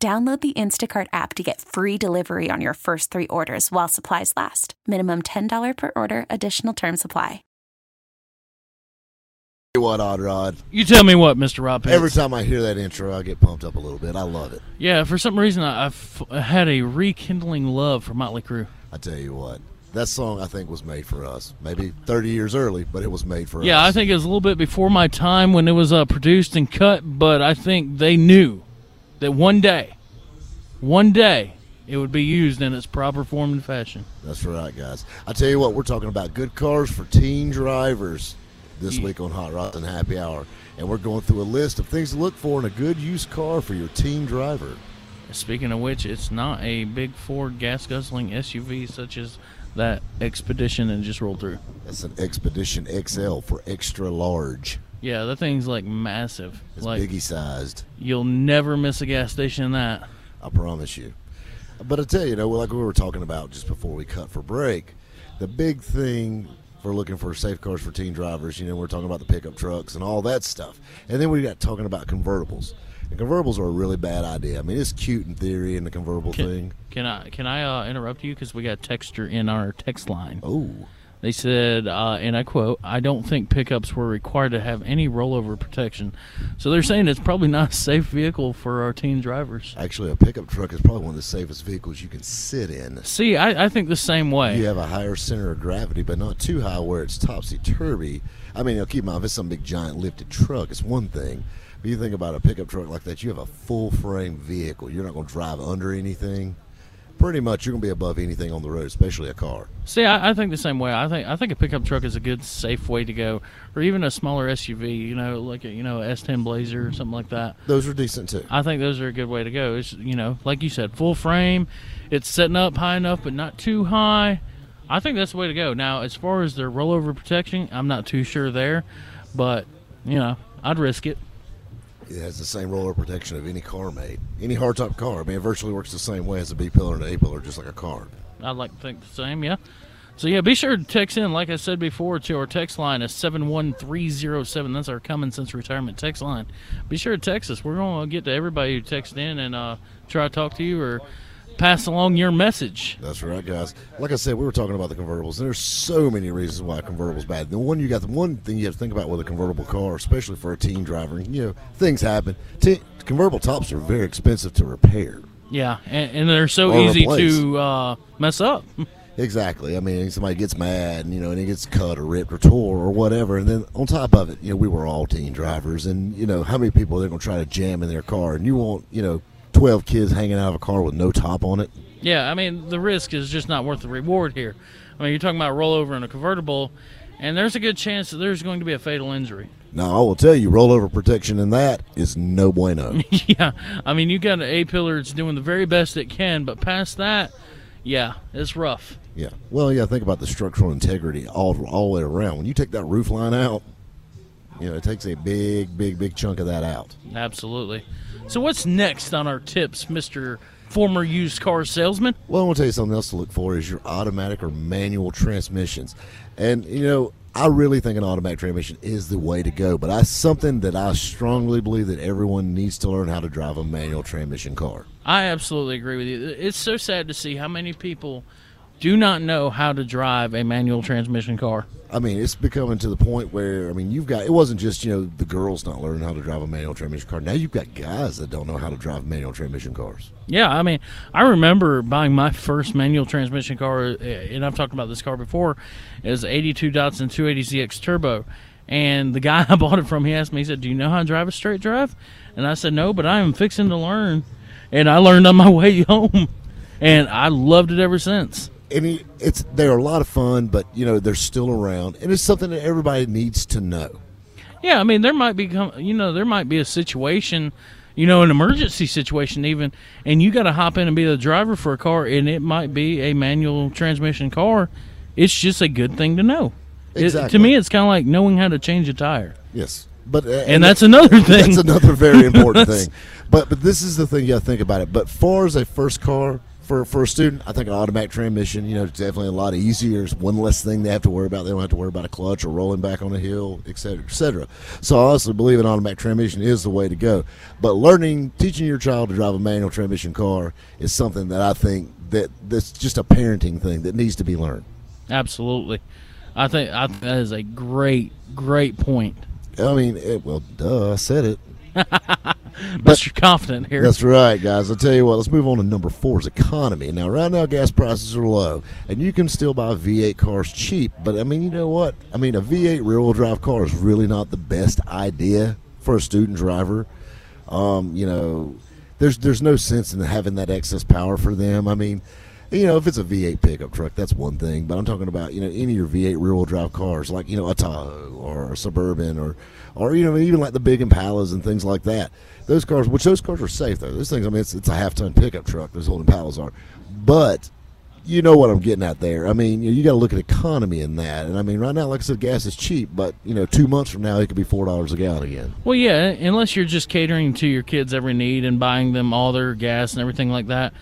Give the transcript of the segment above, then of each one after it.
Download the Instacart app to get free delivery on your first three orders while supplies last. Minimum $10 per order, additional term supply. What odd rod? You tell me what, Mr. Rob Pitts. Every time I hear that intro, I get pumped up a little bit. I love it. Yeah, for some reason, I- I've had a rekindling love for Motley Crue. I tell you what, that song I think was made for us. Maybe 30 years early, but it was made for Yeah, us. Yeah, I think it was a little bit before my time when it was uh, produced and cut, but I think they knew that one day, one day, it would be used in its proper form and fashion. That's right, guys. I tell you what, we're talking about good cars for teen drivers this Yeah. week on Hot Rods and Happy Hour. And we're going through a list of things to look for in a good used car for your teen driver. Speaking of which, it's not a big Ford gas guzzling SUV such as that Expedition and just rolled through. That's an Expedition XL for extra large. Yeah, that thing's like massive. It's like biggie sized. you'll never miss a gas station in that. I promise you. But I tell you, you know, like we were talking about just before we cut for break, the big thing for looking for safe cars for teen drivers, you know, we're talking about the pickup trucks and all that stuff. And then we got talking about convertibles. And convertibles are a really bad idea. I mean, it's cute in theory in the convertible Can, thing. can I can I uh, interrupt you because we got a texter in our text line. Oh, They said, uh, and I quote, "I don't think pickups were required to have any rollover protection." So they're saying it's probably not a safe vehicle for our teen drivers. actually, a pickup truck is probably one of the safest vehicles you can sit in. See, I, I think the same way. You have a higher center of gravity, but not too high where it's topsy turvy. I mean, you know, keep in mind, if it's some big giant lifted truck, it's one thing. But you think about a pickup truck like that, you have a full frame vehicle. You're not going to drive under anything. Pretty much, you're going to be above anything on the road, especially a car. See, I, I think the same way. I think I think a pickup truck is a good, safe way to go, or even a smaller SUV. You know, like a you know S10 Blazer or something like that. Those are decent too. I think those are a good way to go. It's you know, like you said, full frame. It's setting up high enough, but not too high. I think that's the way to go. Now, as far as their rollover protection, I'm not too sure there, but you know, I'd risk it. It has the same roller protection of any car made, any hardtop car. I mean, it virtually works the same way as a B pillar and an A pillar, just like a car. I'd like to think the same. Yeah. So yeah, be sure to text in, like I said before, to our text line zero seven. That's our Common Sense Retirement text line. Be sure to text us. We're going to get to everybody who texts in and uh, try to talk to you or pass along your message. That's right, guys. Like I said, we were talking about the convertibles, and there's so many reasons why a convertible's bad. The one you got, the one thing you have to think about with a convertible car, especially for a teen driver, you know, things happen. Convertible tops are very expensive to repair. Yeah, and, and they're so Or easy replace. to uh, mess up. Exactly. I mean, somebody gets mad, and you know, and it gets cut or ripped or tore or whatever, and then on top of it, you know, we were all teen drivers, and you know, how many people they're going to try to jam in their car, and you want, you know, twelve kids hanging out of a car with no top on it. Yeah, I mean the risk is just not worth the reward here. I mean you're talking about rollover in a convertible, and there's a good chance that there's going to be a fatal injury. Now, I will tell you, rollover protection in that is no bueno. yeah, I mean you got an A pillar that's doing the very best it can, but past that, yeah, it's rough. Yeah. Well, yeah. Think about the structural integrity all all the way around. When you take that roof line out, you know it takes a big, big, big chunk of that out. Absolutely. So what's next on our tips, Mister Former Used Car Salesman? Well, I want to tell you something else to look for is your automatic or manual transmissions, and you know I really think an automatic transmission is the way to go. But I something that I strongly believe that everyone needs to learn how to drive a manual transmission car. I absolutely agree with you. It's so sad to see how many people do not know how to drive a manual transmission car. I mean, it's becoming to the point where I mean, you've got it wasn't just you know the girls not learning how to drive a manual transmission car. Now you've got guys that don't know how to drive manual transmission cars. Yeah, I mean, I remember buying my first manual transmission car, uh, and I've talked about this car before. Was 82 Datsun 280ZX Turbo. And the guy I bought it from, he asked me, he said, Do you know how to drive a straight drive? And I said, No, but I am fixing to learn. And I learned on my way home. And I loved it ever since. And it- it's they're a lot of fun, but you know they're still around, and it's something that everybody needs to know. Yeah, I mean, there might be, you know, there might be a situation you know, an emergency situation even, and you got to hop in and be the driver for a car, and it might be a manual transmission car. It's just a good thing to know. It- Exactly. to me, it's kind of like knowing how to change a tire, Yes, but uh, and, that's another thing. That's another very important thing. But but this is the thing you got to think about it. But far as a first car for for a student, I think an automatic transmission, you know, it's definitely a lot easier. It's one less thing they have to worry about. They don't have to worry about a clutch or rolling back on a hill, et cetera, et cetera. So I also believe an automatic transmission is the way to go. But learning, teaching your child to drive a manual transmission car is something that I think that that's just a parenting thing that needs to be learned. Absolutely, I think I think that is a great, great point. I mean, it, well, duh, I said it. But you're confident here. That's right, guys. I'll tell you what, let's move on to number four is economy. Now, right now, gas prices are low, and you can still buy V8 cars cheap. But, I mean, you know what? I mean, a V8 rear wheel drive car is really not the best idea for a student driver. Um, you know, there's there's no sense in having that excess power for them. I mean, you know, if it's a V8 pickup truck, that's one thing. But I'm talking about you know any of your V8 rear wheel drive cars, like you know a Tahoe or a Suburban or or you know even like the big Impalas and things like that. Those cars, which those cars are safe though. Those things, I mean, it's, it's a half ton pickup truck. Those old Impalas are, but you know what I'm getting at there. I mean, you, you got to look at economy in that. And I mean, right now, like I said, gas is cheap, but you know, two months from now, it could be four dollars a gallon again. Well, yeah, unless you're just catering to your kids' every need and buying them all their gas and everything like that,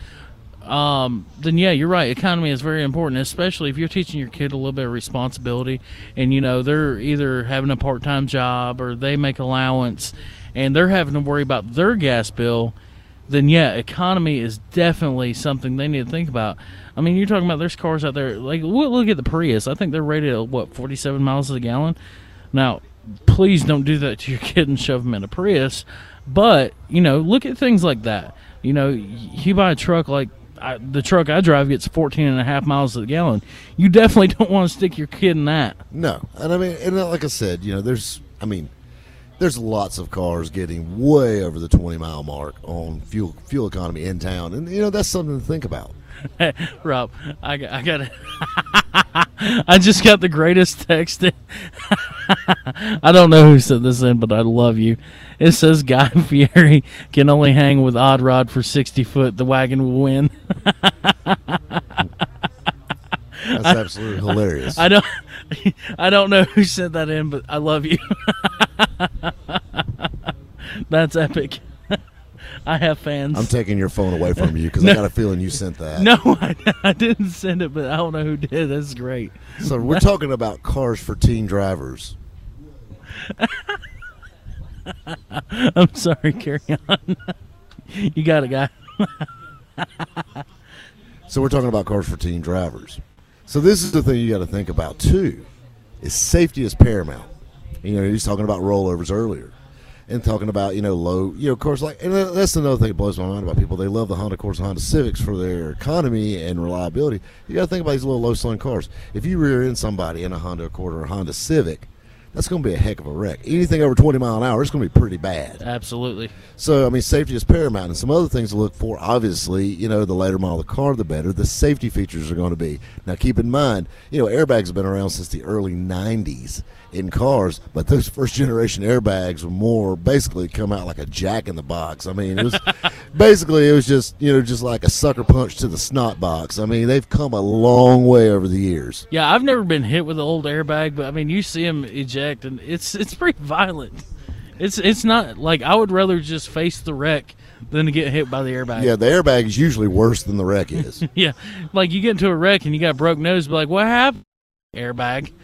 um, then yeah, you're right. Economy is very important, especially if you're teaching your kid a little bit of responsibility, and you know they're either having a part-time job or they make allowance, and they're having to worry about their gas bill. Then yeah, economy is definitely something they need to think about. I mean, you're talking about there's cars out there like look look at the Prius. I think they're rated at what 47 miles a gallon. Now, please don't do that to your kid and shove them in a Prius. But you know, look at things like that. You know, you buy a truck like I, the truck I drive gets 14 and a half miles to the gallon. You definitely don't want to stick your kid in that. No, and I mean, and like I said, you know, there's, I mean, there's lots of cars getting way over the 20 mile mark on fuel fuel economy in town, and you know that's something to think about. Rob, I, got- I got it. I just got the greatest text. I don't know who sent this in, but I love you. It says Guy Fieri can only hang with Odd Rod for 60 foot. The wagon will win. That's absolutely hilarious. I don't I don't know who sent that in, but I love you. That's epic. I have fans. I'm taking your phone away from you because I got a feeling you sent that. no, I, I didn't send it, but I don't know who did. That's great. So we're talking about cars for teen drivers. I'm sorry, carry on. you got it, guy. So we're talking about cars for teen drivers. So this is the thing you got to think about too, is safety is paramount. You know, he's talking about rollovers earlier, and talking about you know low, you know, of course, like, and that's another thing that blows my mind about people. They love the Honda Accords, and Honda Civics for their economy and reliability. You got to think about these little low slung cars. If you rear end somebody in a Honda Accord or a Honda Civic, that's going to be a heck of a wreck. Anything over 20 mile an hour, it's going to be pretty bad. Absolutely. So, I mean, safety is paramount. And some other things to look for, obviously, you know, the later model of the car, the better the safety features are going to be. Now, keep in mind, you know, airbags have been around since the early 90s in cars, but those first generation airbags were more basically come out like a jack in the box. I mean, it was basically, it was just, you know, just like a sucker punch to the snot box. I mean, they've come a long way over the years. Yeah, I've never been hit with an old airbag, but I mean, you see them eject, and it's it's pretty violent. It's it's not like I would rather just face the wreck than to get hit by the airbag. Yeah, the airbag is usually worse than the wreck is. yeah. Like you get into a wreck and you got a broke nose, be like, what happened? Airbag.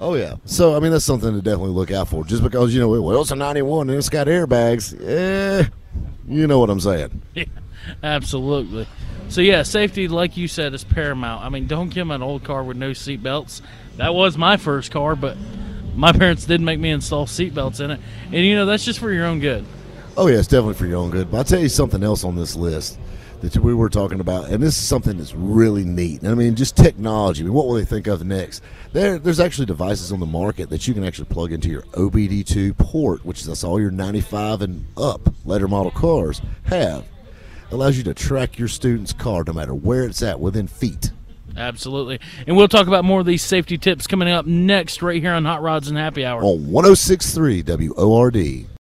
Oh yeah. So I mean that's something to definitely look out for. Just because you know, well, it's a '91 and it's got airbags. Eh, you know what I'm saying. Yeah, absolutely. So yeah, safety, like you said, is paramount. I mean, don't give them an old car with no seat belts. That was my first car, but my parents did make me install seat belts in it, and you know that's just for your own good. Oh yeah, it's definitely for your own good. But I'll tell you something else on this list that we were talking about, and this is something that's really neat. I mean, just technology. I mean, what will they think of next? There, there's actually devices on the market that you can actually plug into your OBD2 port, which is that's all your 95 and up later model cars have. Allows you to track your student's car no matter where it's at within feet. Absolutely. And we'll talk about more of these safety tips coming up next, right here on Hot Rods and Happy Hour. on 1063 WORD.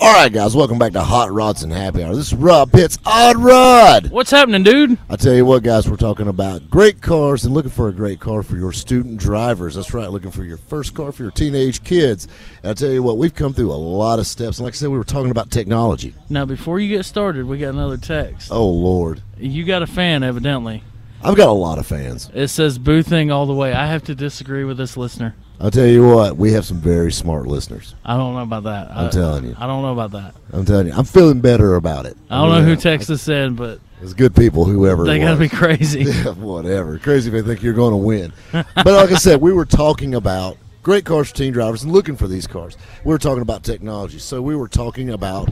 All right, guys, welcome back to Hot Rods and Happy Hour. This is Rob Pitts Odd Rod. What's happening, dude? I tell you what, guys, we're talking about great cars and looking for a great car for your student drivers. That's right, looking for your first car for your teenage kids. And I tell you what, we've come through a lot of steps. And like I said, we were talking about technology. Now, before you get started, we got another text. Oh, Lord. You got a fan, evidently. I've got a lot of fans. It says boothing all the way. I have to disagree with this listener. I'll tell you what, we have some very smart listeners. I don't know about that. I'm I, telling you. I don't know about that. I'm telling you, I'm feeling better about it. I don't know who Texas in, but It's good people, whoever. they got to be crazy. Yeah, whatever. Crazy if they think you're going to win. But like I said, we were talking about great cars for teen drivers and looking for these cars. We were talking about technology. So we were talking about,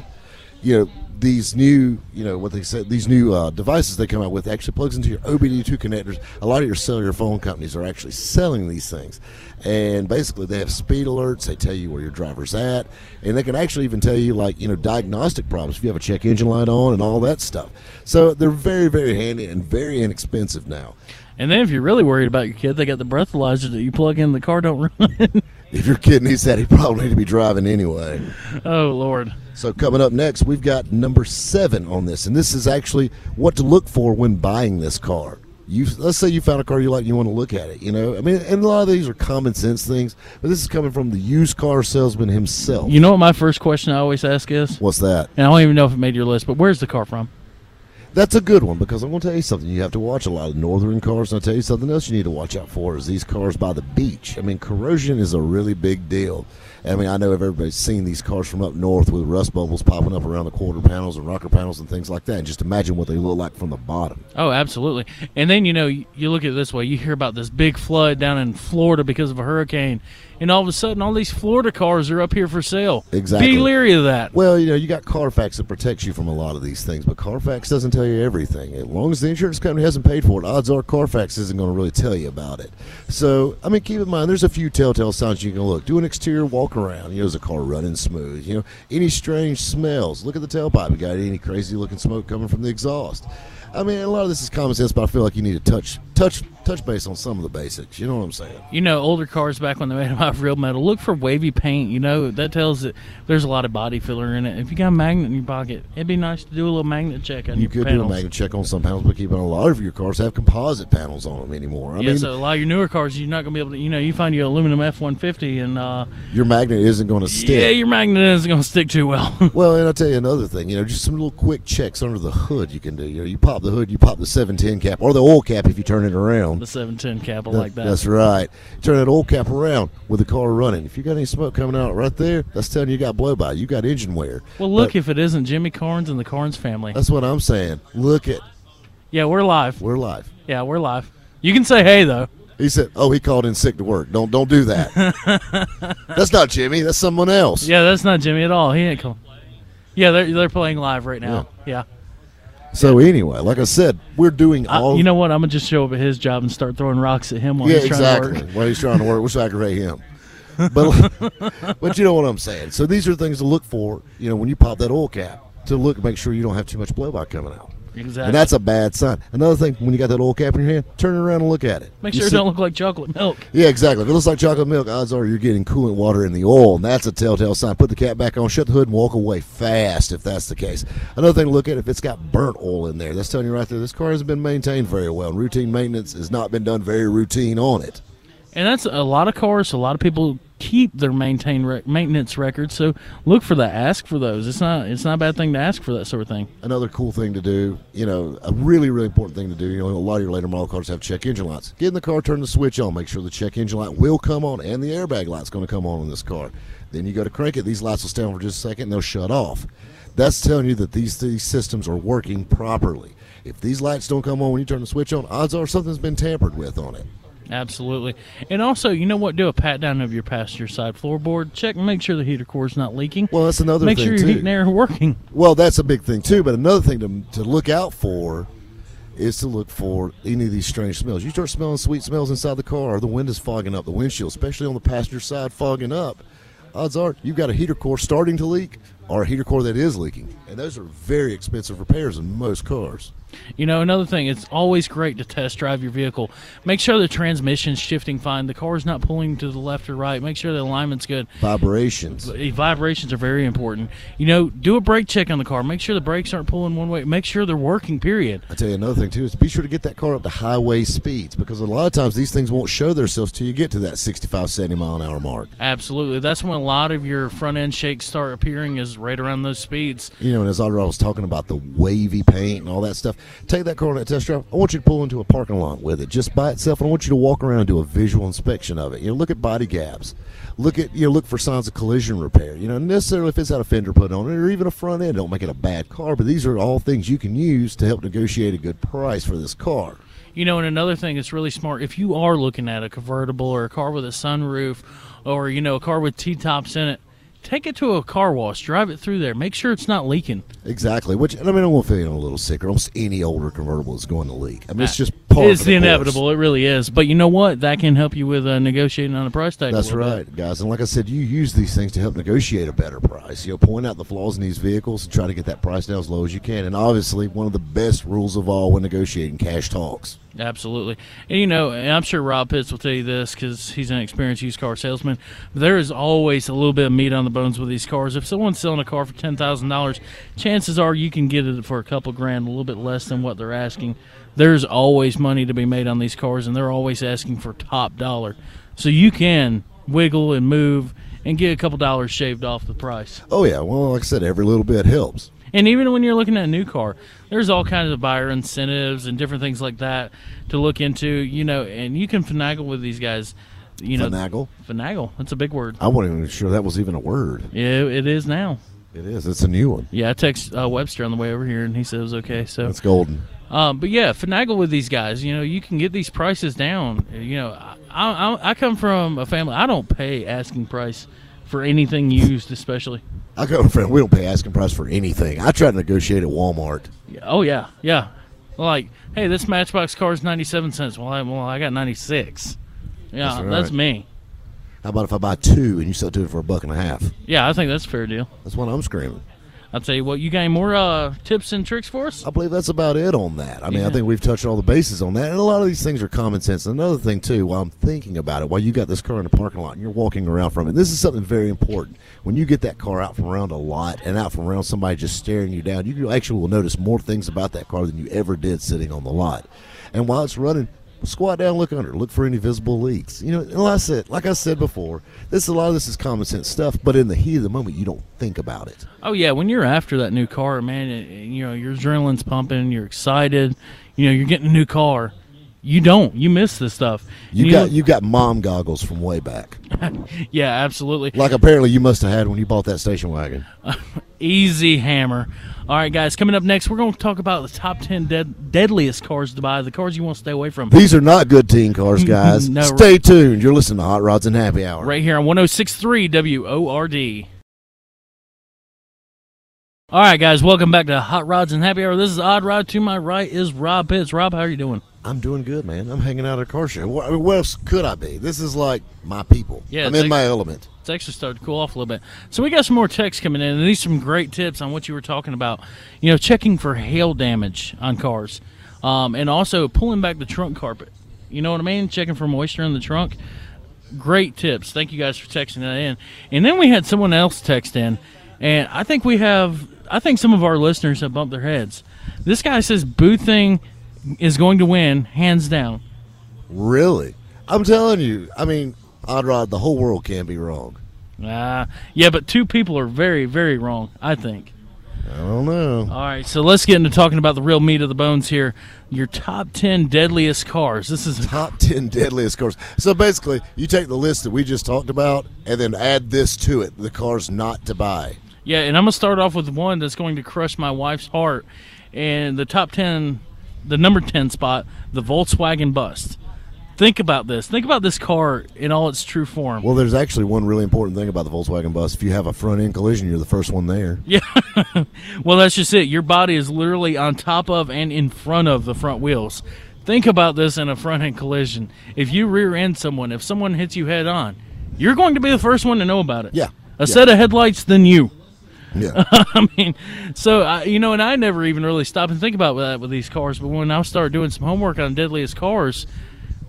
you know, these new, you know, what they said, these new uh, devices they come out with actually plugs into your OBD2 connectors. A lot of your cellular phone companies are actually selling these things. And basically, they have speed alerts. They tell you where your driver's at. And they can actually even tell you, like, you know, diagnostic problems if you have a check engine light on and all that stuff. So they're very, very handy and very inexpensive now. And then if you're really worried about your kid, they got the breathalyzer that you plug in the car don't run. If your kid needs that, he probably need to be driving anyway. oh Lord. So coming up next, we've got number seven on this, and this is actually what to look for when buying this car. You let's say you found a car you like, and you want to look at it. You know, I mean, and a lot of these are common sense things, but this is coming from the used car salesman himself. You know what my first question I always ask is? What's that? And I don't even know if it made your list, but where's the car from? That's a good one because I'm going to tell you something. You have to watch a lot of northern cars, and I'll tell you something else you need to watch out for is these cars by the beach. I mean, corrosion is a really big deal. I mean, I know everybody's seen these cars from up north with rust bubbles popping up around the quarter panels and rocker panels and things like that. And just imagine what they look like from the bottom. Oh, absolutely. And then you know you, look at it this way: you hear about this big flood down in Florida because of a hurricane, and all of a sudden, all these Florida cars are up here for sale. Exactly. Be leery of that. Well, you know, you got Carfax that protects you from a lot of these things, but Carfax doesn't tell you everything. As long as the insurance company hasn't paid for it, odds are Carfax isn't going to really tell you about it. So, I mean, keep in mind, there's a few telltale signs you can look. Do an exterior walk around. You know, is the car running smooth? You know, any strange smells? Look at the tailpipe. You got any crazy looking smoke coming from the exhaust? I mean, a lot of this is common sense, but I feel like you need to touch, touch, touch base on some of the basics. You know what I'm saying? You know, older cars back when they made them out of real metal, look for wavy paint. You know, that tells that there's a lot of body filler in it. If you got a magnet in your pocket, it'd be nice to do a little magnet check on You your could panels. do a magnet check on some panels, but keep in mind, a lot of your cars have composite panels on them anymore. I yeah, mean, so a lot of your newer cars, you're not gonna be able to. You know, you find your aluminum F one fifty, and uh, your magnet isn't going to stick. yeah, your magnet isn't gonna stick too well. Well, and I'll tell you another thing. You know, just some little quick checks under the hood you can do. You know, you pop the hood, you pop the 710 cap, or the oil cap if you turn it around. The seven ten cap, That- like that. That's right. Turn that old cap around with the car running. If you got any smoke coming out right there, that's telling you you got blow by. You got engine wear. Well, look But if it isn't Jimmy Carnes and the Carnes family. that's what I'm saying. Look at Yeah, we're live. we're live. Yeah, we're live. You can say hey though. He said, "Oh, he called in sick to work. Don't don't do that. that's not Jimmy. That's someone else." Yeah, that's not Jimmy at all. He ain't cool. Yeah, they're they're playing live right now. Yeah. So anyway, like I said, we're doing I- all. you know what? I'm gonna just show up at his job and start throwing rocks at him while yeah, he's trying exactly. to work. While he's trying to work, which aggravate him. But but you know what I'm saying. So these are things to look for. You know, when you pop that oil cap, to look, make sure you don't have too much blow by coming out. Exactly. And that's a bad sign. Another thing, when you got that oil cap in your hand, turn it around and look at it. Make You sure it don't look like chocolate milk. Yeah, exactly. If it looks like chocolate milk, odds are you're getting coolant water in the oil, and that's a telltale sign. Put the cap back on, shut the hood, and walk away fast if that's the case. Another thing to look at if it's got burnt oil in there. That's telling you right there this car hasn't been maintained very well, and routine maintenance has not been done very routine on it. And that's a lot of cars. A lot of people keep their maintain rec- maintenance records. So look for that. Ask for those. It's not it's not a bad thing to ask for that sort of thing. Another cool thing to do, you know, a really, really important thing to do. You know, a lot of your later model cars have check engine lights. Get in the car, turn the switch on, make sure the check engine light will come on, and the airbag light's going to come on in this car. Then you go to crank it. These lights will stay on for just a second, and they'll shut off. That's telling you that these these systems are working properly. If these lights don't come on when you turn the switch on, odds are something's been tampered with on it. Absolutely. And also, you know what? Do a pat down of your passenger side floorboard. Check and make sure the heater core is not leaking. Well, that's another make thing sure your heat and air are working. Well, that's a big thing too. But another thing to, to look out for is to look for any of these strange smells. You start smelling sweet smells inside the car, or the wind is fogging up, the windshield, especially on the passenger side, fogging up. Odds are you've got a heater core starting to leak, or a heater core that is leaking. And those are very expensive repairs in most cars. You know, another thing, it's always great to test drive your vehicle. Make sure the transmission's shifting fine, the car's not pulling to the left or right. Make sure the alignment's good. Vibrations. Vibrations are very important. You know, do a brake check on the car. Make sure the brakes aren't pulling one way. Make sure they're working, period. I tell you another thing too is be sure to get that car up to highway speeds because a lot of times these things won't show themselves till you get to that 65, 70 mile an hour mark. Absolutely. That's when a lot of your front end shakes start appearing is right around those speeds. You know, and as I was talking about the wavy paint and all that stuff, take that car on that test drive. I want you to pull into a parking lot with it just by itself, and I want you to walk around and do a visual inspection of it. You know, look at body gaps, look at you know, look for signs of collision repair. You know, necessarily if it's had a fender put on it or even a front end, don't make it a bad car. But these are all things you can use to help negotiate a good price for this car. You know, and another thing that's really smart if you are looking at a convertible or a car with a sunroof or, you know, a car with T tops in it, take it to a car wash, drive it through there, make sure it's not leaking. Exactly. Which I mean, I won't feel a little sicker. Almost any older convertible is going to leak. I mean, it's just part. It's of the inevitable. course. It really is. But you know what? That can help you with uh, negotiating on a price tag. That's right, bit. guys. And like I said, you use these things to help negotiate a better price. You know, point out the flaws in these vehicles and try to get that price down as low as you can. And obviously, one of the best rules of all when negotiating cash talks. Absolutely. And you know, and I'm sure Rob Pitts will tell you this because he's an experienced used car salesman. There is always a little bit of meat on the bones with these cars. If someone's selling a car for ten thousand dollars, chances are you can get it for a couple grand, a little bit less than what they're asking. There's always money to be made on these cars, and they're always asking for top dollar. So you can wiggle and move and get a couple dollars shaved off the price. Oh yeah, well, like I said, every little bit helps. And even when you're looking at a new car, there's all kinds of buyer incentives and different things like that to look into, you know, and you can finagle with these guys. You know, Finagle. Finagle. That's a big word. I wasn't even sure that was even a word. Yeah, it is now. It is. It's a new one. Yeah, I text uh, Webster on the way over here, and he said it was okay. So, It's golden. um, but yeah, finagle with these guys. You know, you can get these prices down. You know, I, I, I come from a family. I don't pay asking price for anything used, especially. I a friend. We don't pay asking price for anything. I try to negotiate at Walmart. Oh yeah, yeah. Like, hey, this Matchbox car is ninety seven cents. Well, I, well, I got ninety six. Yeah, That's that's, me. How about if I buy two and you sell two for a buck and a half? Yeah, I think that's a fair deal. That's what I'm screaming. I'll tell you what. You got any more uh, tips and tricks for us? I believe that's about it on that. I mean, I think we've touched all the bases on that, and a lot of these things are common sense. Another thing too, while I'm thinking about it, while you got this car in the parking lot and you're walking around from it, this is something very important. When you get that car out from around a lot and out from around somebody just staring you down, you actually will notice more things about that car than you ever did sitting on the lot. And while it's running, squat down, look under, look for any visible leaks. You know, and like I said, like I said before, this a lot of this is common sense stuff, but in the heat of the moment, you don't think about it. Oh yeah, when you're after that new car, man, you know your adrenaline's pumping. You're excited. You know you're getting a new car. You don't. You miss this stuff. You And got look- you got mom goggles from way back. yeah, absolutely. Like apparently you must have had when you bought that station wagon. Easy hammer. All right, guys. Coming up next, we're going to talk about the top ten dead, deadliest cars to buy. The cars you want to stay away from. These are not good teen cars, guys. No, Stay tuned. You're listening to Hot Rods and Happy Hour. right here on 1063 WORD. All right, guys, welcome back to Hot Rods and Happy Hour. This is Odd Rod. To my right is Rob Pitts. Rob, how are you doing? I'm doing good, man. I'm hanging out at a car show. What, I mean, what else could I be? This is like my people. Yeah, I'm in my element. It's actually started to cool off a little bit. So we got some more texts coming in, and these are some great tips on what you were talking about. You know, checking for hail damage on cars, um, and also pulling back the trunk carpet. You know what I mean? Checking for moisture in the trunk. Great tips. Thank you guys for texting that in. And then we had someone else text in, and I think we have. I think some of our listeners have bumped their heads. This guy says Boothing is going to win hands down. Really? I'm telling you. I mean, Odd Rod, the whole world can be wrong. Uh, yeah, but two people are very, very wrong. I think. I don't know. All right, so let's get into talking about the real meat of the bones here. Your top 10 deadliest cars. This is Top 10 deadliest cars. So basically, you take the list that we just talked about and then add this to it the cars not to buy. Yeah, and I'm going to start off with one that's going to crush my wife's heart. And the top 10 the number 10 spot, the Volkswagen Bus. Think about this. Think about this car in all its true form. Well, there's actually one really important thing about the Volkswagen bus. If you have a front end collision, you're the first one there. Yeah. well, that's just it. Your body is literally on top of and in front of the front wheels. Think about this in a front end collision. If you rear end someone, if someone hits you head on, you're going to be the first one to know about it. Yeah. A Yeah. set of headlights, then you. Yeah. I mean, so I, you know, and I never even really stop and think about that with these cars. But when I start doing some homework on deadliest cars,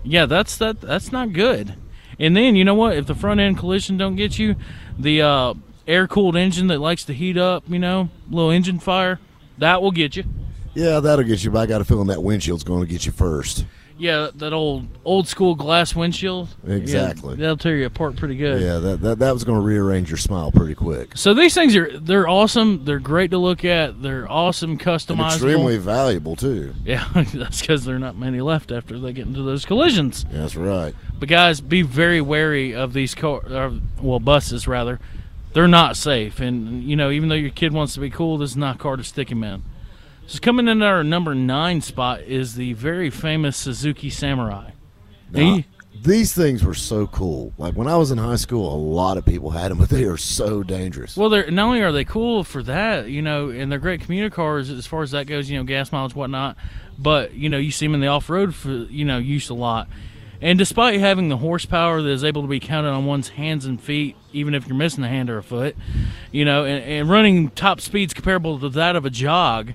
yeah, that's that that's not good. And then you know what? If the front end collision don't get you, the uh, air cooled engine that likes to heat up, you know, little engine fire, that will get you. yeah, that'll get you. But I got a feeling that windshield's going to get you first. Yeah, that old old school glass windshield. yeah, Exactly. that'll tear you apart pretty good. Yeah, that that, that was going to rearrange your smile pretty quick. So these things are they're awesome. They're great to look at. They're awesome, And customizable. extremely valuable too. Yeah, that's because there are not many left after they get into those collisions. That's right. But guys, be very wary of these car, uh, well, buses rather. They're not safe, and you know, even though your kid wants to be cool, this is not a car to stick him in. So coming in at our number nine spot is the very famous Suzuki Samurai. Now, He- these things were so cool. Like when I was in high school, a lot of people had them, but they are so dangerous. Well, they're not only are they cool for that, you know, and they're great commuter cars as far as that goes, you know, gas mileage, whatnot. But you know, you see them in the off road for you know use a lot. And despite having the horsepower that is able to be counted on one's hands and feet, even if you're missing a hand or a foot, you know, and, and running top speeds comparable to that of a jog,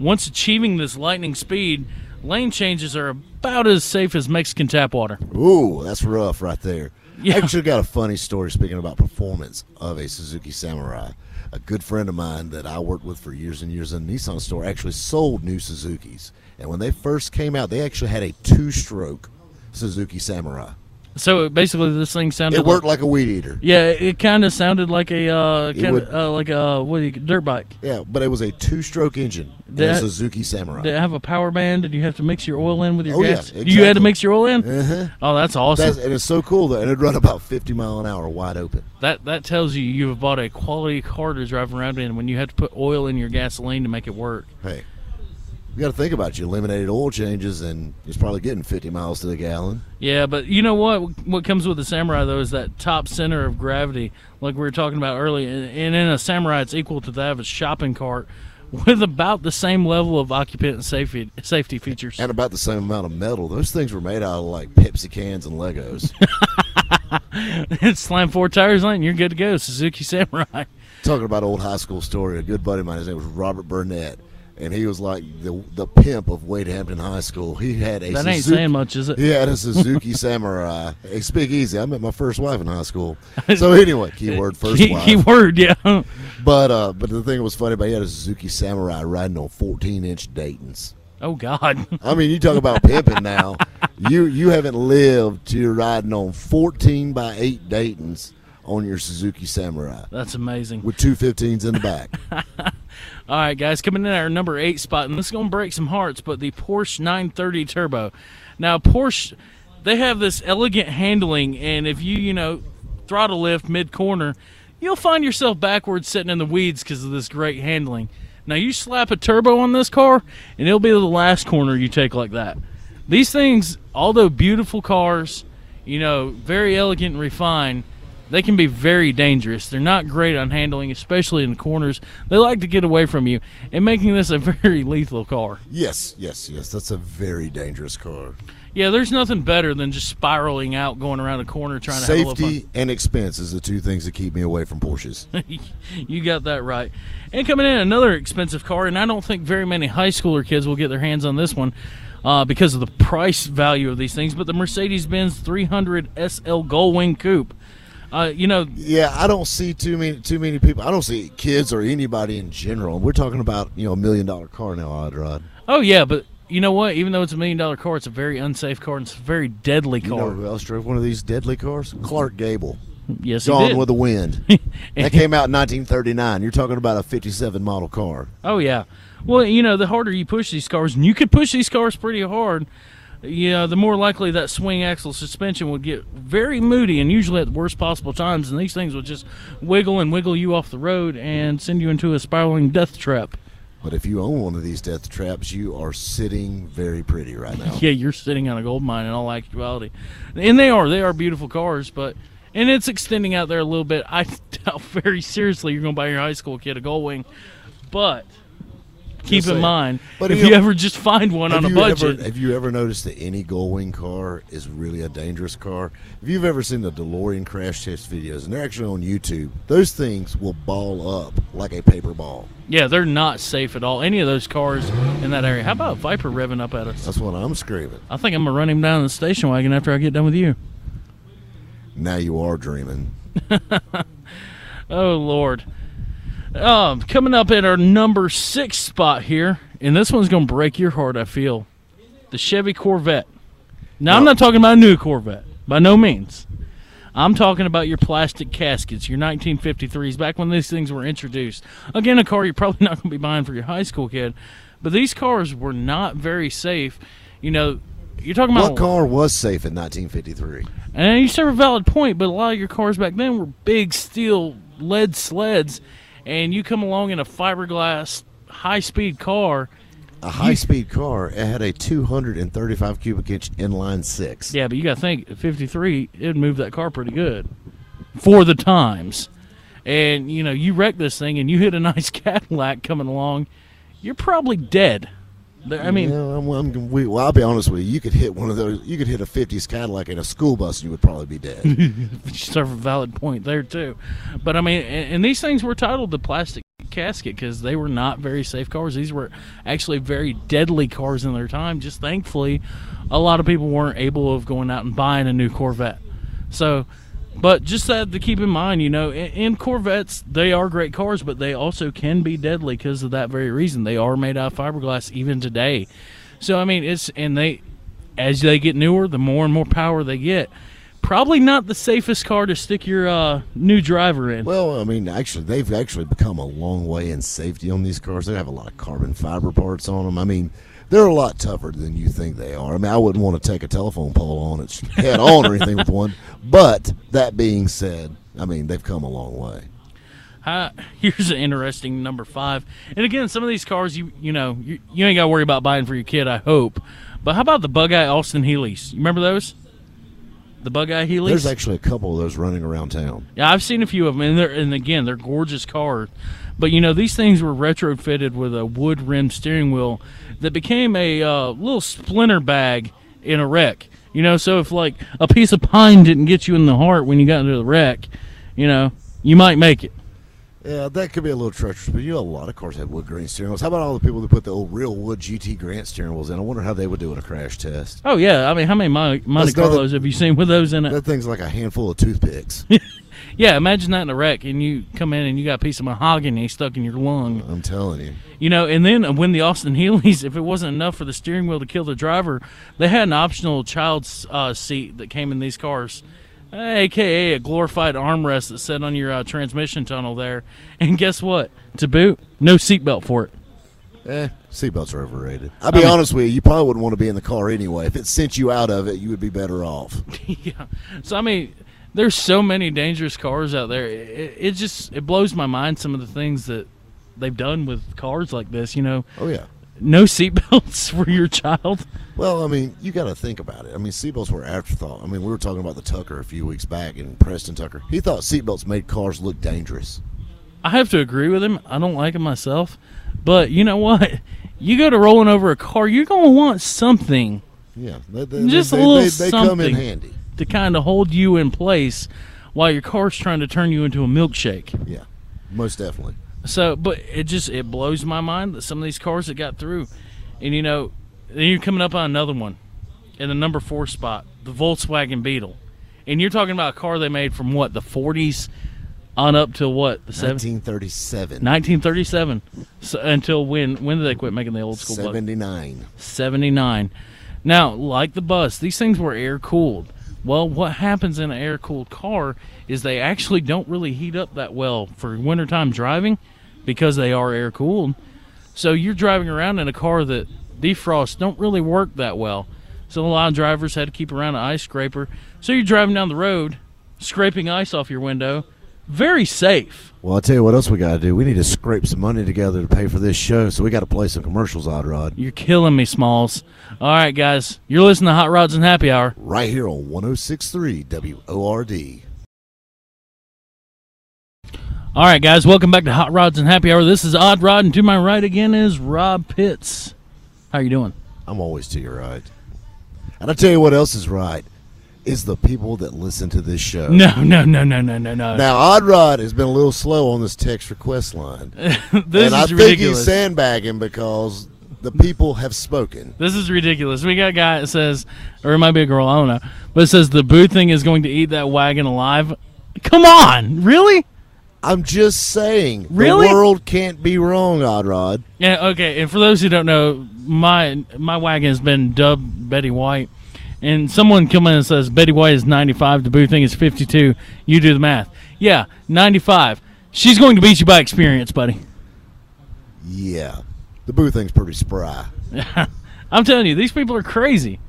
once achieving this lightning speed, lane changes are about as safe as Mexican tap water. Ooh, that's rough right there. Yeah. I actually got a funny story speaking about performance of a Suzuki Samurai. A good friend of mine that I worked with for years and years in a Nissan store actually sold new Suzukis. And when they first came out, they actually had a two stroke Suzuki Samurai. So basically, this thing sounded It worked like a weed eater. Yeah, it kind of sounded like a uh, kind would- of uh, like a what do you, dirt bike. Yeah, but it was a two stroke engine in a That- Suzuki Samurai. Did it have a power band? Did you have to mix your oil in with your Oh, yeah, gas? You had to mix your oil in. Uh-huh. Oh, that's awesome. That's, and it's so cool though, and it'd run about fifty mile an hour wide open. that that tells you you've bought a quality car to drive around in when you have to put oil in your gasoline to make it work. Hey, you got to think about it. You eliminated oil changes, and it's probably getting fifty miles to the gallon. Yeah, but you know what? What comes with the Samurai though is that top center of gravity, like we were talking about earlier. And in a Samurai, it's equal to that of a shopping cart, with about the same level of occupant and safety safety features. and about the same amount of metal. Those things were made out of like Pepsi cans and Legos. Slam four tires on, and you're good to go. Suzuki Samurai. Talking about old high school story, a good buddy of mine, his name was Robert Burnett, and he was like the the pimp of Wade Hampton High School. He had a That ain't Suzuki, saying much, is it? He had a Suzuki Samurai. Hey, speak easy. I met my first wife in high school. So anyway, keyword first Key, wife. keyword, yeah. But uh, but the thing that was funny about he had a Suzuki Samurai riding on 14 inch Dayton's. Oh God. I mean, you talk about pimping now. You you haven't lived till you're riding on 14 by 8 Dayton's on your Suzuki Samurai That's amazing. with two 15s in the back. All right, guys, coming in at our number eight spot, and this is going to break some hearts, but the Porsche 930 Turbo. Now, Porsche, they have this elegant handling, and if you, you know, throttle lift mid corner, you'll find yourself backwards sitting in the weeds because of this great handling. Now, you slap a turbo on this car, and it'll be the last corner you take like that. These things, although beautiful cars, you know, very elegant and refined, they can be very dangerous. They're not great on handling, especially in the corners. They like to get away from you, and making this a very lethal car. yes, yes, yes. That's a very dangerous car. Yeah, there's nothing better than just spiraling out, going around a corner trying to have a little Safety and expense is the two things that keep me away from Porsches. you got that right. And coming in, another expensive car, and I don't think very many high schooler kids will get their hands on this one uh, because of the price value of these things. But the Mercedes-Benz 300 SL Gullwing Coupe. Uh, you know, Yeah, I don't see too many too many people. I don't see kids or anybody in general. We're talking about you know a million dollar car now, Odd Rod. Oh yeah, but you know what? Even though it's a million dollar car, it's a very unsafe car and it's a very deadly You car. know who else drove one of these deadly cars? Clark Gable. yes, Gone with the Wind. that came out in 1939. You're talking about a 57 model car. oh yeah. Well, you know, the harder you push these cars, and you could push these cars pretty hard. Know, the more likely that swing axle suspension would get very moody, and usually at the worst possible times. And these things would just wiggle and wiggle you off the road and send you into a spiraling death trap. But if you own one of these death traps, you are sitting very pretty right now. Yeah, you're sitting on a gold mine in all actuality, and they are they are beautiful cars, but and it's extending out there a little bit. I doubt very seriously you're going to buy your high school kid a Gullwing, but keep in mind But if you know- ever just find one on a budget. Ever, have you ever noticed that any Gullwing car is really a dangerous car? If you've ever seen the DeLorean crash test videos, and they're actually on YouTube, those things will ball up like a paper ball. yeah, they're not safe at all. Any of those cars in that area. How about Viper revving up at us? That's what I'm screaming. I think I'm gonna run him down in the station wagon after I get done with you. Now you are dreaming. Oh Lord. Um, coming up at our number six spot here, and this one's gonna break your heart. I feel the Chevy Corvette. Now I'm not talking about a new Corvette by no means. I'm talking about your plastic caskets, your 1953s, back when these things were introduced. Again, a car you're probably not going to be buying for your high school kid, but these cars were not very safe. You know, you're talking about What car was safe in 1953? and you serve a valid point, but a lot of your cars back then were big steel lead sleds, and you come along in a fiberglass high speed car. A high speed car. It had a 235 cubic inch inline six. Yeah, but you got to think, 53, it would move that car pretty good for the times. And, you know, you wreck this thing and you hit a nice Cadillac coming along, you're probably dead. There- I mean, I'm, I'm, we, well, I'll be honest with you. You could hit one of those. You could hit a '50s Cadillac in a school bus, and you would probably be dead. you serve a valid point there too. But I mean, and, and these things were titled the plastic casket because they were not very safe cars. These were actually very deadly cars in their time. Just thankfully, a lot of people weren't able of going out and buying a new Corvette. So, but just that to keep in mind, you know, in, in Corvettes they are great cars, but they also can be deadly because of that very reason. They are made out of fiberglass even today. So I mean, it's and they as they get newer, the more and more power they get. Probably not the safest car to stick your uh, new driver in. well, I mean, actually, they've actually become a long way in safety on these cars. They have a lot of carbon fiber parts on them. I mean, they're a lot tougher than you think they are. I mean, I wouldn't want to take a telephone pole on its head on or anything with one. But that being said, I mean, they've come a long way. Uh, here's an interesting number five. And again, some of these cars, you you know, you, you ain't got to worry about buying for your kid. I hope. But how about the Bug Eye Austin Healey's? You remember those? The Bug Eye Healey's. There's actually a couple of those running around town. Yeah, I've seen a few of them, and they're and again they're gorgeous cars. But you know these things were retrofitted with a wood rimmed steering wheel that became a uh, little splinter bag in a wreck. You know, so if like a piece of pine didn't get you in the heart when you got into the wreck, you know you might make it. Yeah, that could be a little treacherous, but you know, a lot of cars have wood grain steering wheels. How about all the people that put the old real wood GT Grant steering wheels in? I wonder how they would do in a crash test. Oh yeah, I mean, how many Monte, Carlos have you seen with those in it? That thing's like a handful of toothpicks. Yeah, imagine that in a wreck, and you come in and you got a piece of mahogany stuck in your lung. I'm telling you. You know, and then when the Austin Healeys, if it wasn't enough for the steering wheel to kill the driver, they had an optional child's uh, seat that came in these cars, aka a glorified armrest that sat on your uh, transmission tunnel there. And guess what? To boot, no seatbelt for it. Eh, seatbelts are overrated. I'll be I mean- honest with you, you probably wouldn't want to be in the car anyway. If it sent you out of it, you would be better off. yeah. So I mean, there's so many dangerous cars out there. It, it just it blows my mind some of the things that they've done with cars like this. You know, Oh, yeah. No seatbelts for your child. Well, I mean, you got to think about it. I mean, seatbelts were afterthought. I mean, we were talking about the Tucker a few weeks back, and Preston Tucker. He thought seatbelts made cars look dangerous. I have to agree with him. I don't like it myself, but you know what? You go to rolling over a car, you're gonna want something Yeah, they, they, Just a they, little they, come in something. handy. to kind of hold you in place while your car's trying to turn you into a milkshake. Yeah, most definitely. So, but it just it blows my mind that some of these cars that got through, and you know, then you're coming up on another one, in the number four spot, the Volkswagen Beetle, and you're talking about a car they made from what the 40s on up to what the 70s. 1937. 1937 so, until when when did they quit making the old school bug? 79. 79 now like the bus these things were air cooled well what happens in an air cooled car is they actually don't really heat up that well for wintertime driving because they are air cooled so you're driving around in a car that defrosts don't really work that well. So a lot of drivers had to keep around an ice scraper. So you're driving down the road scraping ice off your window very safe Well, I'll tell you what else we got to do. We need to scrape some money together to pay for this show, so we got to play some commercials, Odd Rod. You're killing me, Smalls. All right, guys. You're listening to Hot Rods and Happy Hour. Right here on 1063 WORD. All right, guys, welcome back to Hot Rods and Happy Hour. This is Odd Rod, and to my right again is Rob Pitts. How are you doing? I'm always to your right. And I'll tell you what else is right is the people that listen to this show. No, no, no, no, no, no, no. Now, Odd Rod has been a little slow on this text request line. this and is I think ridiculous. he's sandbagging because the people have spoken. This is ridiculous. We got a guy that says, or it might be a girl, I don't know, but it says the boo thing is going to eat that wagon alive. Come on, really? I'm just saying, Really? the world can't be wrong, Odd Rod. Yeah, okay. And for those who don't know, my my wagon has been dubbed Betty White. And someone come in and says Betty White is 95, the boo thing is 52. You do the math. Yeah, 95. She's going to beat you by experience, buddy. Yeah, the boo thing's pretty spry. I'm telling you, these people are crazy.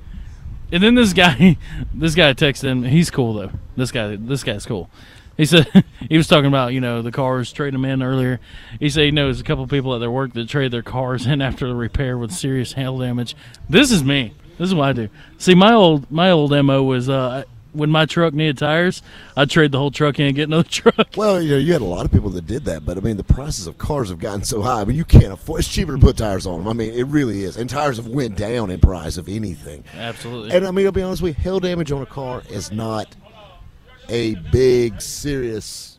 And then this guy, this guy texted him. He's cool though. This guy, this guy's cool. He said he was talking about you know the cars trading them in earlier. He said he knows a couple people at their work that trade their cars in after the repair with serious hail damage. This is me. This is what I do. See, my old my old mo was uh, when my truck needed tires, I'd trade the whole truck in and get another truck. Well, you know, you had a lot of people that did that, but I mean, the prices of cars have gotten so high. I mean, you can't afford. It's cheaper to put tires on them. I mean, it really is. And tires have went down in price of anything. Absolutely. And I mean, I'll be honest with you, hail damage on a car is not a big, serious,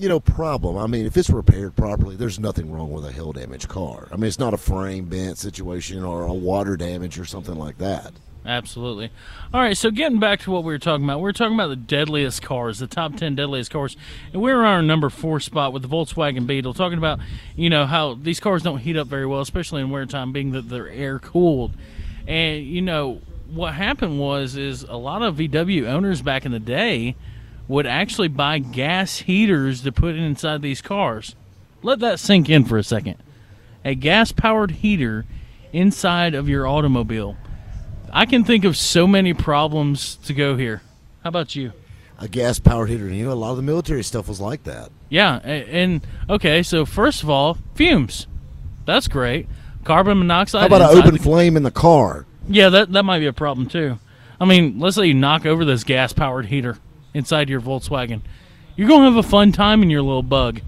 you know, problem. I mean, if it's repaired properly, there's nothing wrong with a hail damage car. I mean, it's not a frame bent situation or a water damage or something like that. Absolutely. All right, so getting back to what we were talking about, we were talking about the deadliest cars, the top 10 deadliest cars, and we were on our number four spot with the Volkswagen Beetle, talking about, you know, how these cars don't heat up very well, especially in wintertime, being that they're air cooled. And, you know, what happened was, is a lot of VW owners back in the day would actually buy gas heaters to put inside these cars. Let that sink in for a second. A gas powered heater inside of your automobile. I can think of so many problems to go here. How about you? A gas powered heater, you know, a lot of the military stuff was like that. Yeah, and okay, so first of all, fumes. That's great. Carbon monoxide. How about an open the- flame in the car? Yeah, that that might be a problem too. I mean, let's say you knock over this gas powered heater inside your Volkswagen. You're gonna have a fun time in your little bug.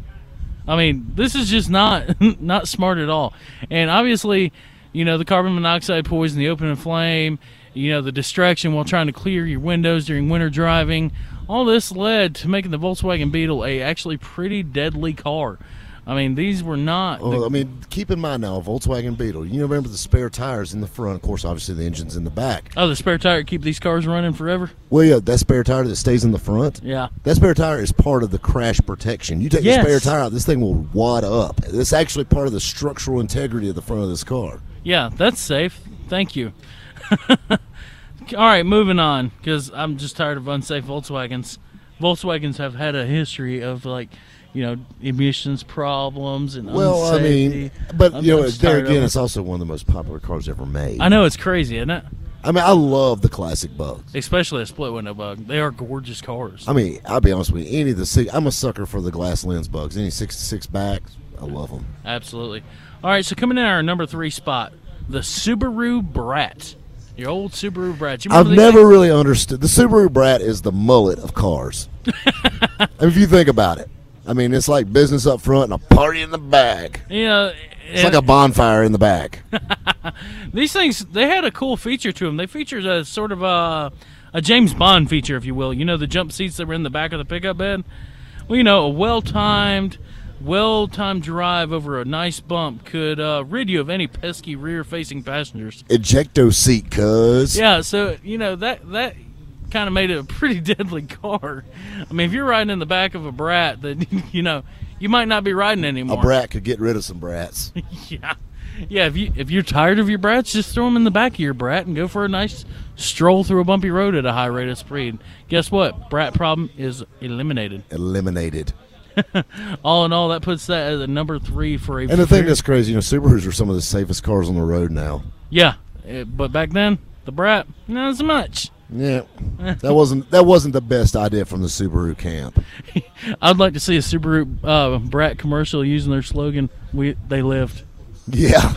I mean, this is just not not smart at all. And obviously, you know, the carbon monoxide poison, the open flame, you know, the distraction while trying to clear your windows during winter driving. All this led to making the Volkswagen Beetle a actually pretty deadly car. I mean, these were not. the- Well, I mean, keep in mind now, a Volkswagen Beetle. You remember the spare tires in the front. Of course, obviously the engine's in the back. oh, the spare tire keep these cars running forever. Well, yeah, that spare tire that stays in the front. Yeah. That spare tire is part of the crash protection. You take Yes. the spare tire out, this thing will wad up. It's actually part of the structural integrity of the front of this car. Yeah, that's safe. Thank you. All right, moving on because I'm just tired of unsafe Volkswagens. Volkswagens have had a history of like, you know, emissions problems and Well, I mean, but I'm- you know, there again, it's also one of the most popular cars ever made. I know it's crazy, isn't it? I mean, I love the classic bugs. Especially a split window bug. They are gorgeous cars. I mean, I'll be honest with you. Any of the six, I'm a sucker for the glass lens bugs. Any six six backs, I love them. Absolutely. All right, so coming in our number three spot, the Subaru Brat. Your old Subaru Brat. You I've never things? really understood the Subaru Brat is the mullet of cars. If you think about it, I mean, it's like business up front and a party in the back. You know, It's like a bonfire in the back. These things they had a cool feature to them. They featured a sort of a a James Bond feature, if you will. You know the jump seats that were in the back of the pickup bed. Well, you know, a well-timed, well-timed drive over a nice bump could uh, rid you of any pesky rear-facing passengers. Ejecto seat, cuz. Yeah, so you know that that kind of made it a pretty deadly car. I mean, if you're riding in the back of a brat, then you know you might not be riding anymore. A brat could get rid of some brats. Yeah, yeah. If you if you're tired of your brats, just throw them in the back of your brat and go for a nice stroll through a bumpy road at a high rate of speed. Guess what? Brat problem is eliminated. Eliminated. All in all, that puts that as a number three for a. And the thing that's crazy, you know, Subarus are some of the safest cars on the road now. yeah, eh, but back then the brat not as much. Yeah, that wasn't that wasn't the best idea from the Subaru camp. I'd like to see a Subaru uh, brat commercial using their slogan "We they lived." Yeah,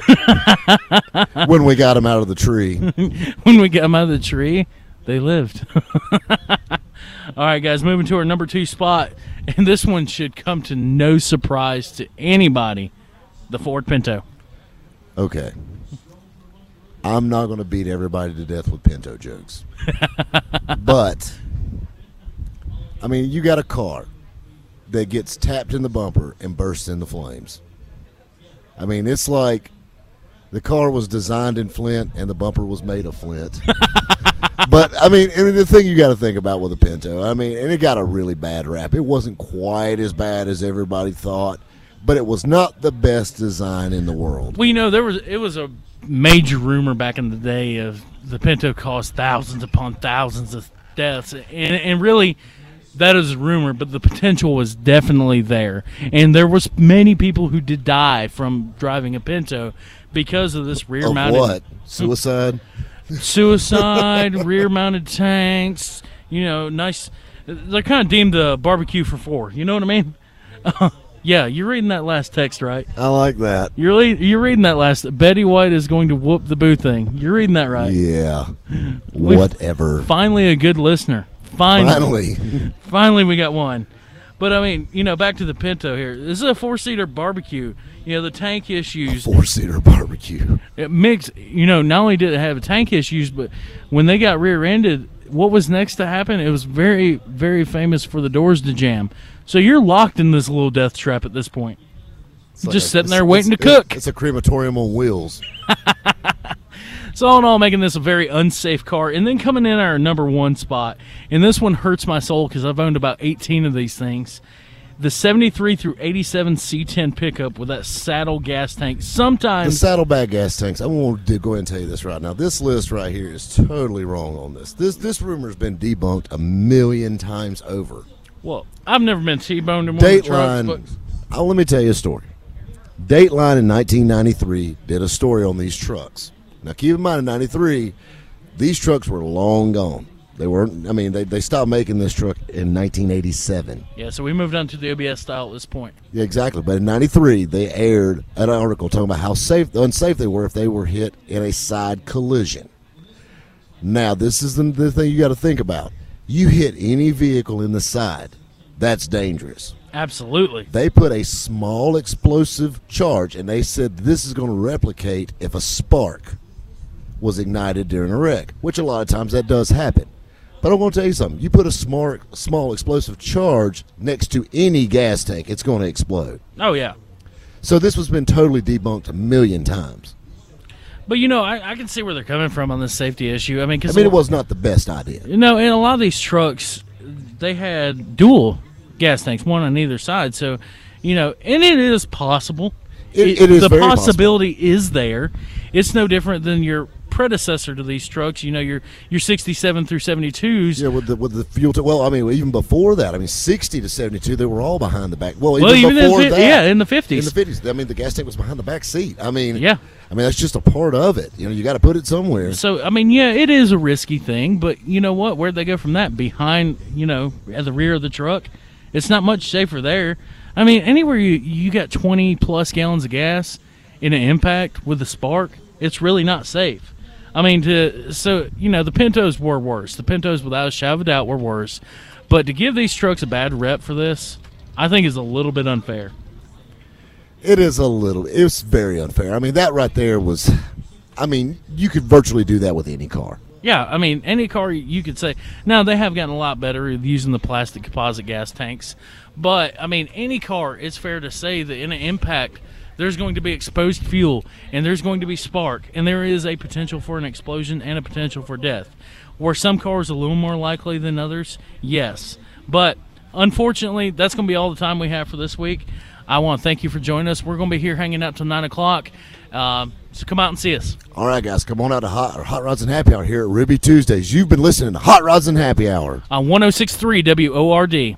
when we got them out of the tree. when we got them out of the tree, they lived. All right, guys, moving to our number two spot and this one should come to no surprise to anybody. The Ford Pinto. Okay. I'm not going to beat everybody to death with Pinto jokes. but, I mean, you got a car that gets tapped in the bumper and bursts into flames. I mean, it's like the car was designed in Flint and the bumper was made of Flint. but I mean, I mean, the thing you got to think about with a Pinto, I mean, and it got a really bad rap. It wasn't quite as bad as everybody thought, but it was not the best design in the world. Well, you know, there was it was a major rumor back in the day of the Pinto caused thousands upon thousands of deaths, and, and really that is a rumor, but the potential was definitely there, and there was many people who did die from driving a Pinto because of this rear Of mounted what? Suicide? suicide, rear mounted tanks. You know, nice. They're kind of deemed a barbecue for four. You know what I mean? yeah, you're reading that last text, right? I like that. You're le- you're reading that last. Betty White is going to whoop the boo thing. You're reading that right. Yeah. We've- Whatever. Finally, a good listener. Finally, Finally. finally, we got one. But I mean, you know, back to the Pinto here. This is a four seater barbecue. You know, the tank issues. Four seater barbecue. it mixed you know not only did it have tank issues but when they got rear-ended what was next to happen? It was very very famous for the doors to jam. So you're locked in this little death trap at this point. Like Just a- sitting there waiting to cook. It's a crematorium on wheels. so all in all making this a very unsafe car and then coming in our number one spot. And this one hurts my soul because i've owned about 18 of these things the 73 through 87 c10 pickup with that saddle gas tank Sometimes The saddlebag gas tanks. I want to go ahead and tell you this right now. This list right here is totally wrong on this. This this rumor has been debunked a million times over. well i've never been t-boned in one of trucks Dateline. but let me tell you a story. Dateline in 1993 did a story on these trucks. Now, keep in mind, in '93, these trucks were long gone. They weren't. I mean, they, they stopped making this truck in 1987. Yeah, so we moved on to the OBS style at this point. Yeah, exactly. But in '93, they aired an article talking about how safe, unsafe they were if they were hit in a side collision. Now, this is the, the thing you got to think about. You hit any vehicle in the side, that's dangerous. Absolutely. They put a small explosive charge, and they said this is going to replicate if a spark was ignited during a wreck, which a lot of times that does happen. But I'm going to tell you something. You put a smart, small explosive charge next to any gas tank, it's going to explode. Oh yeah. So this has been totally debunked a million times. But you know, I, I can see where they're coming from on this safety issue. I mean, cause I mean, it was not the best idea. You know, in a lot of these trucks, they had dual gas tanks, one on either side. So, you know, and it is possible. It- it is the possibility is there. It's no different than your predecessor to these trucks. You know, your your sixty seven through seventy twos. Yeah, with the with the fuel. T- well, I mean, even before that, I mean, sixty to seventy-two, they were all behind the back. Well, even, Well, even in before the, that, yeah, in the 50s. in the fifties, I mean, the gas tank was behind the back seat. I mean, Yeah. I mean, that's just a part of it. You know, you got to put it somewhere. So I mean, yeah, it is a risky thing, but you know what? Where'd they go from that? Behind, you know, at the rear of the truck, it's not much safer there. I mean, anywhere you you got twenty plus gallons of gas in an impact with a spark, it's really not safe. I mean, to so you know, the Pintos were worse. The Pintos, without a shadow of a doubt, were worse. But to give these trucks a bad rep for this, I think is a little bit unfair. It is a little. It's very unfair. I mean, that right there was. I mean, you could virtually do that with any car. Yeah, I mean, any car you could say. Now they have gotten a lot better using the plastic composite gas tanks, but I mean, any car. It's fair to say that in an impact, there's going to be exposed fuel, and there's going to be spark, and there is a potential for an explosion and a potential for death. Were some cars a little more likely than others? Yes, but unfortunately, that's going to be all the time we have for this week. I want to thank you for joining us. We're going to be here hanging out till nine o'clock. Um, so come out and see us. All right, guys, come on out to Hot, Hot Rods and Happy Hour here at Ruby Tuesdays. You've been listening to Hot Rods and Happy Hour. on 1063 WORD.